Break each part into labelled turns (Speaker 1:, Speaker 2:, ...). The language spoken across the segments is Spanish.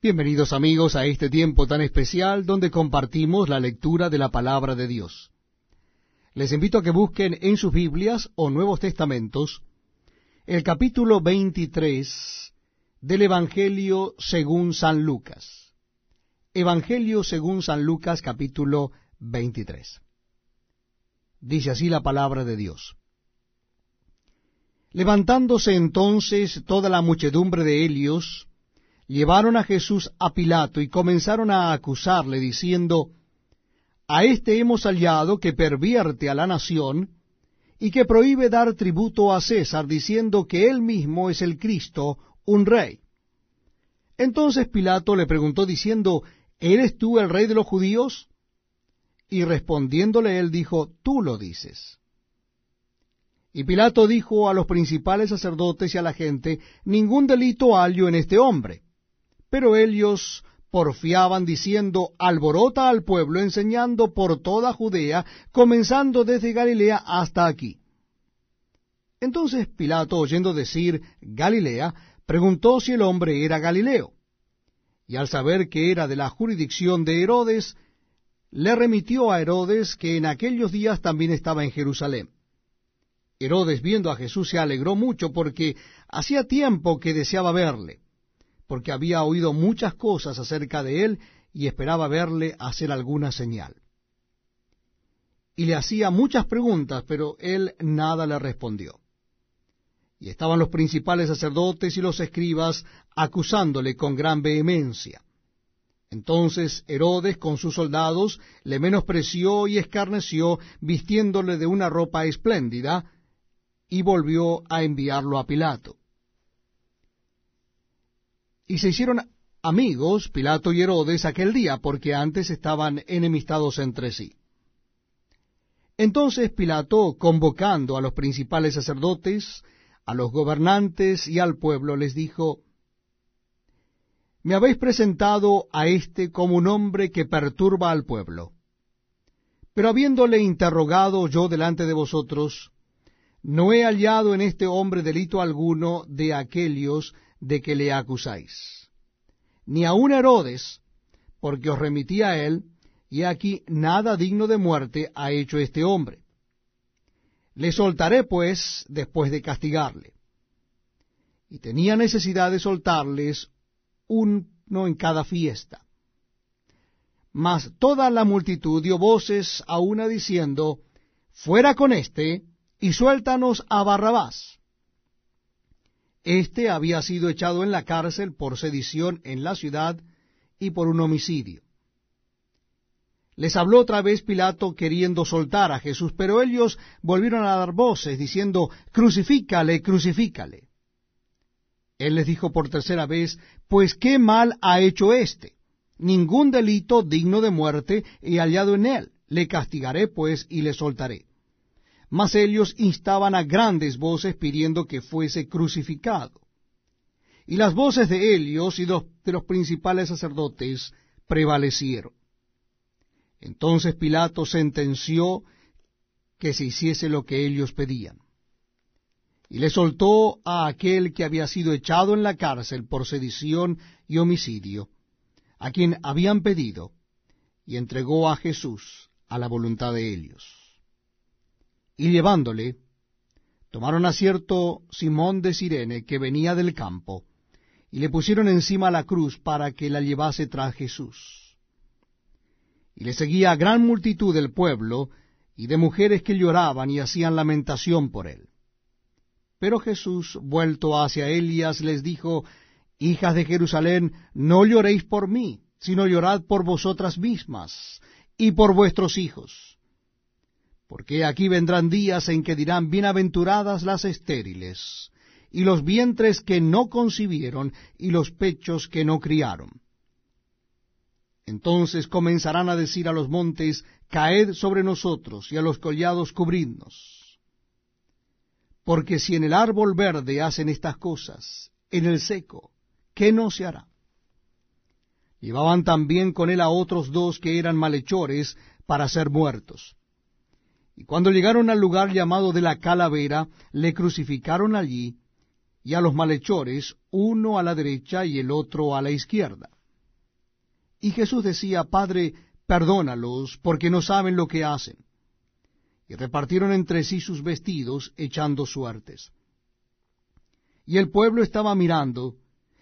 Speaker 1: Bienvenidos amigos a este tiempo tan especial donde compartimos la lectura de la palabra de Dios. Les invito a que busquen en sus Biblias o Nuevos Testamentos el capítulo 23 del Evangelio según San Lucas. Evangelio según San Lucas capítulo 23. Dice así la palabra de Dios. Levantándose entonces toda la muchedumbre de Helios, llevaron a Jesús a Pilato y comenzaron a acusarle, diciendo, A éste hemos hallado que pervierte a la nación y que prohíbe dar tributo a César, diciendo que él mismo es el Cristo, un rey. Entonces Pilato le preguntó diciendo, ¿Eres tú el rey de los judíos? Y respondiéndole él dijo, Tú lo dices. Y Pilato dijo a los principales sacerdotes y a la gente, Ningún delito hallo en este hombre. Pero ellos porfiaban diciendo, alborota al pueblo, enseñando por toda Judea, comenzando desde Galilea hasta aquí. Entonces Pilato, oyendo decir Galilea, preguntó si el hombre era Galileo. Y al saber que era de la jurisdicción de Herodes, le remitió a Herodes, que en aquellos días también estaba en Jerusalén. Herodes, viendo a Jesús, se alegró mucho porque hacía tiempo que deseaba verle porque había oído muchas cosas acerca de él y esperaba verle hacer alguna señal. Y le hacía muchas preguntas, pero él nada le respondió. Y estaban los principales sacerdotes y los escribas acusándole con gran vehemencia. Entonces Herodes con sus soldados le menospreció y escarneció, vistiéndole de una ropa espléndida, y volvió a enviarlo a Pilato. Y se hicieron amigos Pilato y Herodes aquel día, porque antes estaban enemistados entre sí. Entonces Pilato, convocando a los principales sacerdotes, a los gobernantes y al pueblo, les dijo, Me habéis presentado a éste como un hombre que perturba al pueblo. Pero habiéndole interrogado yo delante de vosotros, no he hallado en este hombre delito alguno de aquellos de que le acusáis. Ni aun Herodes, porque os remití a él, y aquí nada digno de muerte ha hecho este hombre. Le soltaré, pues, después de castigarle. Y tenía necesidad de soltarles uno en cada fiesta. Mas toda la multitud dio voces a una diciendo, Fuera con éste, y suéltanos a Barrabás. Este había sido echado en la cárcel por sedición en la ciudad y por un homicidio. Les habló otra vez Pilato queriendo soltar a Jesús, pero ellos volvieron a dar voces diciendo, Crucifícale, crucifícale. Él les dijo por tercera vez, Pues qué mal ha hecho éste. Ningún delito digno de muerte he hallado en él. Le castigaré pues y le soltaré mas ellos instaban a grandes voces pidiendo que fuese crucificado. Y las voces de ellos y de los principales sacerdotes prevalecieron. Entonces Pilato sentenció que se hiciese lo que ellos pedían. Y le soltó a aquel que había sido echado en la cárcel por sedición y homicidio, a quien habían pedido, y entregó a Jesús a la voluntad de ellos y llevándole, tomaron a cierto Simón de Sirene que venía del campo, y le pusieron encima la cruz para que la llevase tras Jesús. Y le seguía gran multitud del pueblo y de mujeres que lloraban y hacían lamentación por él. Pero Jesús, vuelto hacia Elias, les dijo, Hijas de Jerusalén, no lloréis por mí, sino llorad por vosotras mismas y por vuestros hijos porque aquí vendrán días en que dirán, bienaventuradas las estériles, y los vientres que no concibieron, y los pechos que no criaron. Entonces comenzarán a decir a los montes, caed sobre nosotros, y a los collados cubridnos. Porque si en el árbol verde hacen estas cosas, en el seco, ¿qué no se hará? Llevaban también con él a otros dos que eran malhechores para ser muertos. Y cuando llegaron al lugar llamado de la calavera, le crucificaron allí, y a los malhechores, uno a la derecha y el otro a la izquierda. Y Jesús decía, Padre, perdónalos, porque no saben lo que hacen. Y repartieron entre sí sus vestidos, echando suertes. Y el pueblo estaba mirando,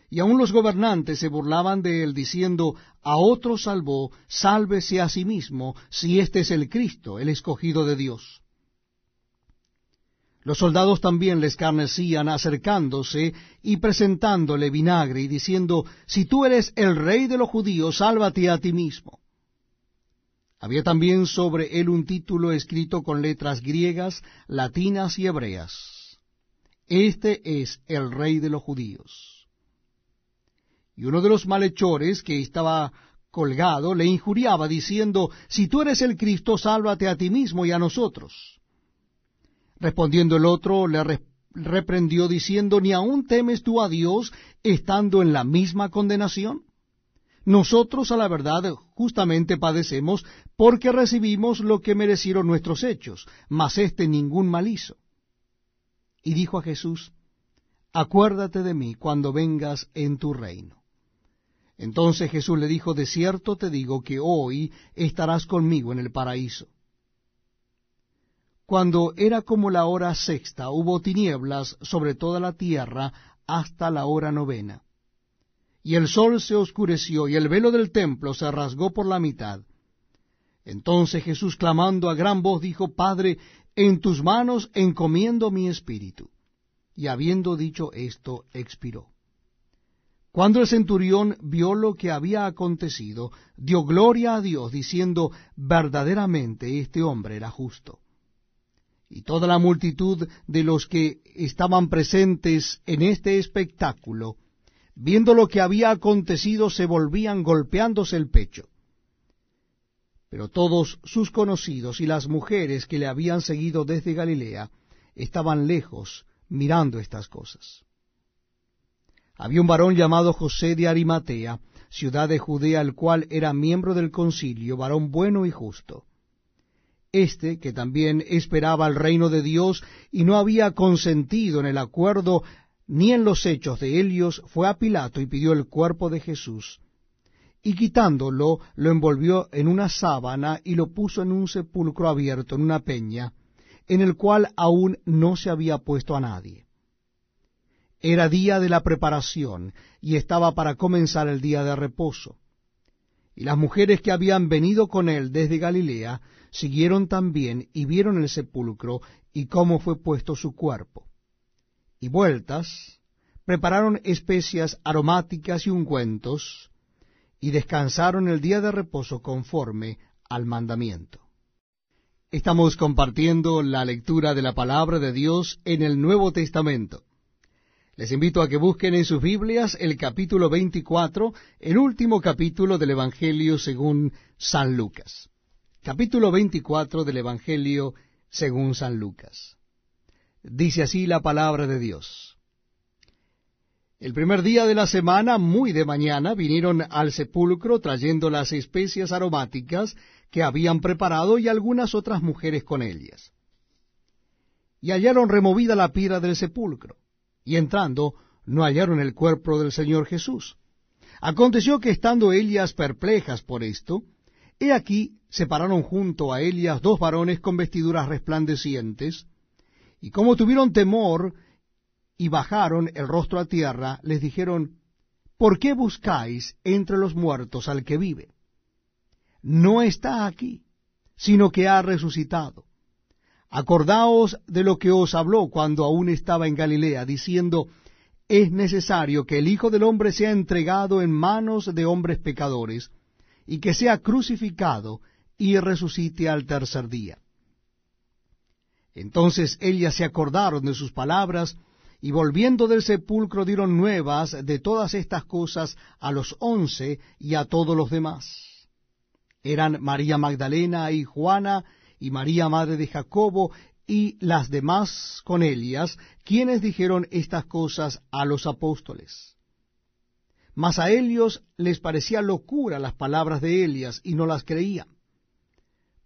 Speaker 1: y aun los gobernantes se burlaban de él, diciendo, A otro salvó, sálvese a sí mismo, si este es el Cristo, el escogido de Dios. Los soldados también le escarnecían acercándose y presentándole vinagre y diciendo, Si tú eres el rey de los judíos, sálvate a ti mismo. Había también sobre él un título escrito con letras griegas, latinas y hebreas. Este es el rey de los judíos. Y uno de los malhechores que estaba colgado le injuriaba diciendo, Si tú eres el Cristo, sálvate a ti mismo y a nosotros. Respondiendo el otro, le reprendió diciendo, ¿ni aún temes tú a Dios estando en la misma condenación? Nosotros a la verdad justamente padecemos porque recibimos lo que merecieron nuestros hechos, mas éste ningún mal hizo. Y dijo a Jesús, Acuérdate de mí cuando vengas en tu reino. Entonces Jesús le dijo, De cierto te digo que hoy estarás conmigo en el paraíso. Cuando era como la hora sexta, hubo tinieblas sobre toda la tierra hasta la hora novena. Y el sol se oscureció, y el velo del templo se rasgó por la mitad. Entonces Jesús, clamando a gran voz, dijo, Padre, en tus manos encomiendo mi espíritu. Y habiendo dicho esto, expiró. Cuando el centurión vio lo que había acontecido, dio gloria a Dios, diciendo, verdaderamente este hombre era justo y toda la multitud de los que estaban presentes en este espectáculo, viendo lo que había acontecido, se volvían golpeándose el pecho. Pero todos sus conocidos y las mujeres que le habían seguido desde Galilea estaban lejos mirando estas cosas. Había un varón llamado José de Arimatea, ciudad de Judea, el cual era miembro del concilio, varón bueno y justo este, que también esperaba el reino de Dios y no había consentido en el acuerdo ni en los hechos de Helios, fue a Pilato y pidió el cuerpo de Jesús. Y quitándolo, lo envolvió en una sábana y lo puso en un sepulcro abierto, en una peña, en el cual aún no se había puesto a nadie. Era día de la preparación, y estaba para comenzar el día de reposo. Y las mujeres que habían venido con él desde Galilea siguieron también y vieron el sepulcro y cómo fue puesto su cuerpo. Y vueltas, prepararon especias aromáticas y ungüentos, y descansaron el día de reposo conforme al mandamiento. Estamos compartiendo la lectura de la palabra de Dios en el Nuevo Testamento. Les invito a que busquen en sus Biblias el capítulo 24, el último capítulo del Evangelio según San Lucas capítulo 24 del Evangelio según San Lucas. Dice así la palabra de Dios. El primer día de la semana, muy de mañana, vinieron al sepulcro trayendo las especias aromáticas que habían preparado y algunas otras mujeres con ellas. Y hallaron removida la piedra del sepulcro, y entrando no hallaron el cuerpo del Señor Jesús. Aconteció que estando ellas perplejas por esto, He aquí se pararon junto a Elias dos varones con vestiduras resplandecientes, y como tuvieron temor y bajaron el rostro a tierra, les dijeron, ¿por qué buscáis entre los muertos al que vive? No está aquí, sino que ha resucitado. Acordaos de lo que os habló cuando aún estaba en Galilea, diciendo, es necesario que el Hijo del Hombre sea entregado en manos de hombres pecadores, y que sea crucificado y resucite al tercer día. Entonces ellas se acordaron de sus palabras, y volviendo del sepulcro dieron nuevas de todas estas cosas a los once y a todos los demás. Eran María Magdalena y Juana, y María madre de Jacobo, y las demás con ellas, quienes dijeron estas cosas a los apóstoles. Mas a ellos les parecía locura las palabras de Elias y no las creían.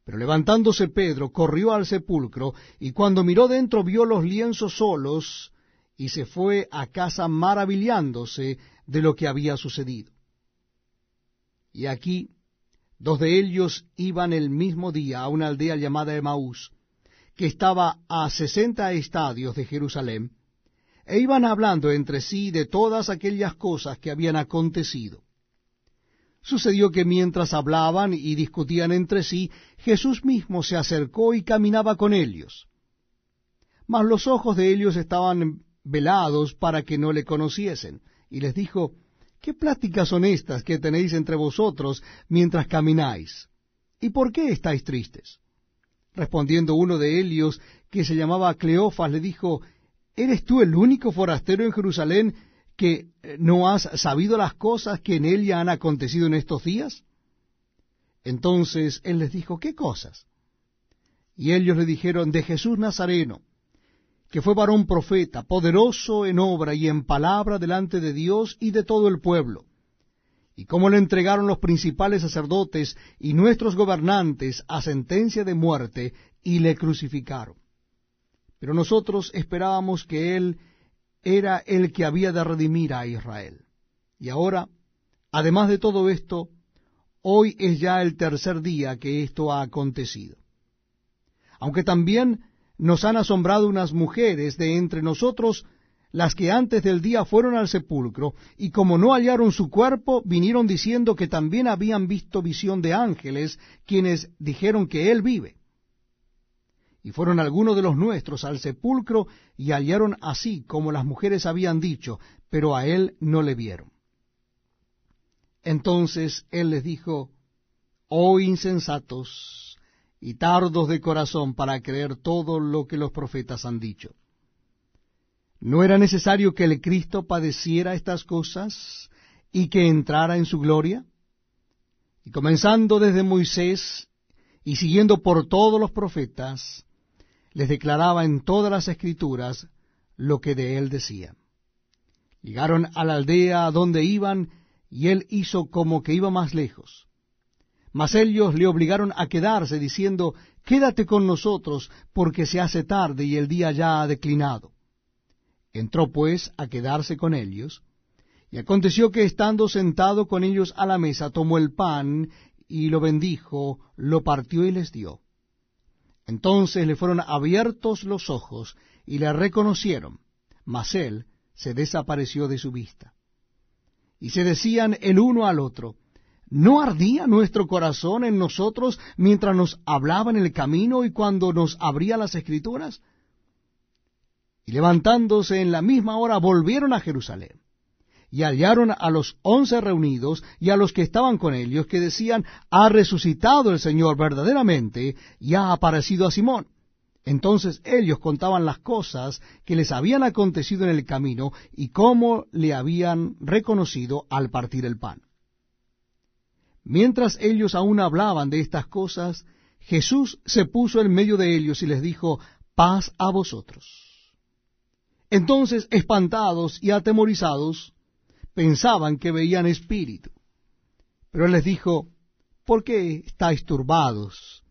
Speaker 1: Pero levantándose Pedro, corrió al sepulcro, y cuando miró dentro vio los lienzos solos, y se fue a casa maravillándose de lo que había sucedido. Y aquí dos de ellos iban el mismo día a una aldea llamada Emaús, que estaba a sesenta estadios de Jerusalén, e iban hablando entre sí de todas aquellas cosas que habían acontecido. Sucedió que mientras hablaban y discutían entre sí, Jesús mismo se acercó y caminaba con ellos. Mas los ojos de ellos estaban velados para que no le conociesen, y les dijo, ¿Qué pláticas son estas que tenéis entre vosotros mientras camináis? ¿Y por qué estáis tristes? Respondiendo uno de ellos, que se llamaba Cleofas, le dijo, ¿Eres tú el único forastero en Jerusalén que eh, no has sabido las cosas que en ella han acontecido en estos días? Entonces él les dijo, ¿qué cosas? Y ellos le dijeron, de Jesús Nazareno, que fue varón profeta, poderoso en obra y en palabra delante de Dios y de todo el pueblo, y cómo le entregaron los principales sacerdotes y nuestros gobernantes a sentencia de muerte y le crucificaron. Pero nosotros esperábamos que él era el que había de redimir a Israel. Y ahora, además de todo esto, hoy es ya el tercer día que esto ha acontecido. Aunque también nos han asombrado unas mujeres de entre nosotros, las que antes del día fueron al sepulcro, y como no hallaron su cuerpo, vinieron diciendo que también habían visto visión de ángeles, quienes dijeron que él vive. Y fueron algunos de los nuestros al sepulcro y hallaron así como las mujeres habían dicho, pero a él no le vieron. Entonces él les dijo, Oh insensatos y tardos de corazón para creer todo lo que los profetas han dicho. ¿No era necesario que el Cristo padeciera estas cosas y que entrara en su gloria? Y comenzando desde Moisés y siguiendo por todos los profetas, les declaraba en todas las escrituras lo que de él decía. Llegaron a la aldea donde iban, y él hizo como que iba más lejos. Mas ellos le obligaron a quedarse, diciendo, Quédate con nosotros, porque se hace tarde y el día ya ha declinado. Entró pues a quedarse con ellos, y aconteció que estando sentado con ellos a la mesa, tomó el pan, y lo bendijo, lo partió y les dio entonces le fueron abiertos los ojos y le reconocieron, mas él se desapareció de su vista. Y se decían el uno al otro, ¿no ardía nuestro corazón en nosotros mientras nos hablaba en el camino y cuando nos abría las escrituras? Y levantándose en la misma hora volvieron a Jerusalén y hallaron a los once reunidos y a los que estaban con ellos, que decían, ha resucitado el Señor verdaderamente y ha aparecido a Simón. Entonces ellos contaban las cosas que les habían acontecido en el camino y cómo le habían reconocido al partir el pan. Mientras ellos aún hablaban de estas cosas, Jesús se puso en medio de ellos y les dijo, paz a vosotros. Entonces, espantados y atemorizados, pensaban que veían espíritu. Pero él les dijo, ¿por qué estáis turbados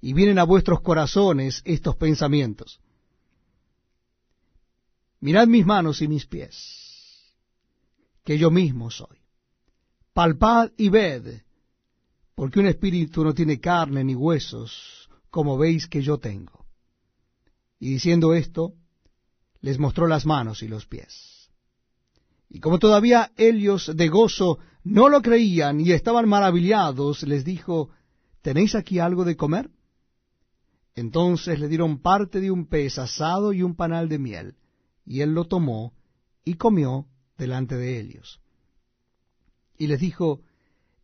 Speaker 1: y vienen a vuestros corazones estos pensamientos? Mirad mis manos y mis pies, que yo mismo soy. Palpad y ved, porque un espíritu no tiene carne ni huesos, como veis que yo tengo. Y diciendo esto, les mostró las manos y los pies. Y como todavía ellos de gozo no lo creían y estaban maravillados, les dijo, ¿tenéis aquí algo de comer? Entonces le dieron parte de un pez asado y un panal de miel, y él lo tomó y comió delante de ellos. Y les dijo,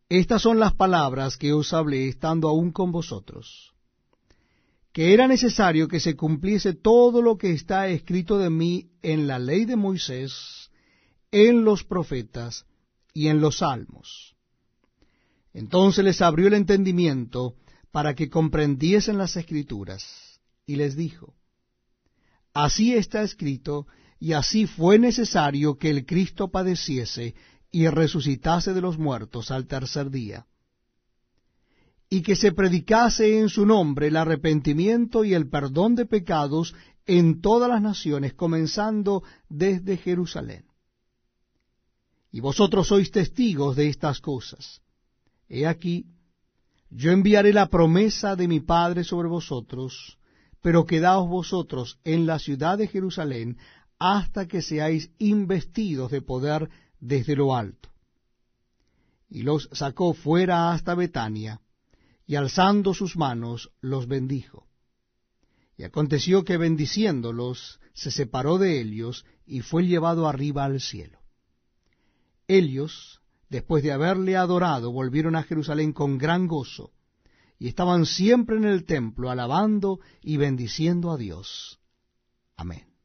Speaker 1: Estas son las palabras que os hablé estando aún con vosotros, que era necesario que se cumpliese todo lo que está escrito de mí en la ley de Moisés, en los profetas y en los salmos. Entonces les abrió el entendimiento para que comprendiesen las escrituras, y les dijo, Así está escrito, y así fue necesario que el Cristo padeciese y resucitase de los muertos al tercer día, y que se predicase en su nombre el arrepentimiento y el perdón de pecados en todas las naciones, comenzando desde Jerusalén y vosotros sois testigos de estas cosas. He aquí, yo enviaré la promesa de mi Padre sobre vosotros, pero quedaos vosotros en la ciudad de Jerusalén hasta que seáis investidos de poder desde lo alto. Y los sacó fuera hasta Betania, y alzando sus manos los bendijo. Y aconteció que bendiciéndolos se separó de ellos y fue llevado arriba al cielo. Ellos, después de haberle adorado, volvieron a Jerusalén con gran gozo, y estaban siempre en el templo alabando y bendiciendo a Dios. Amén.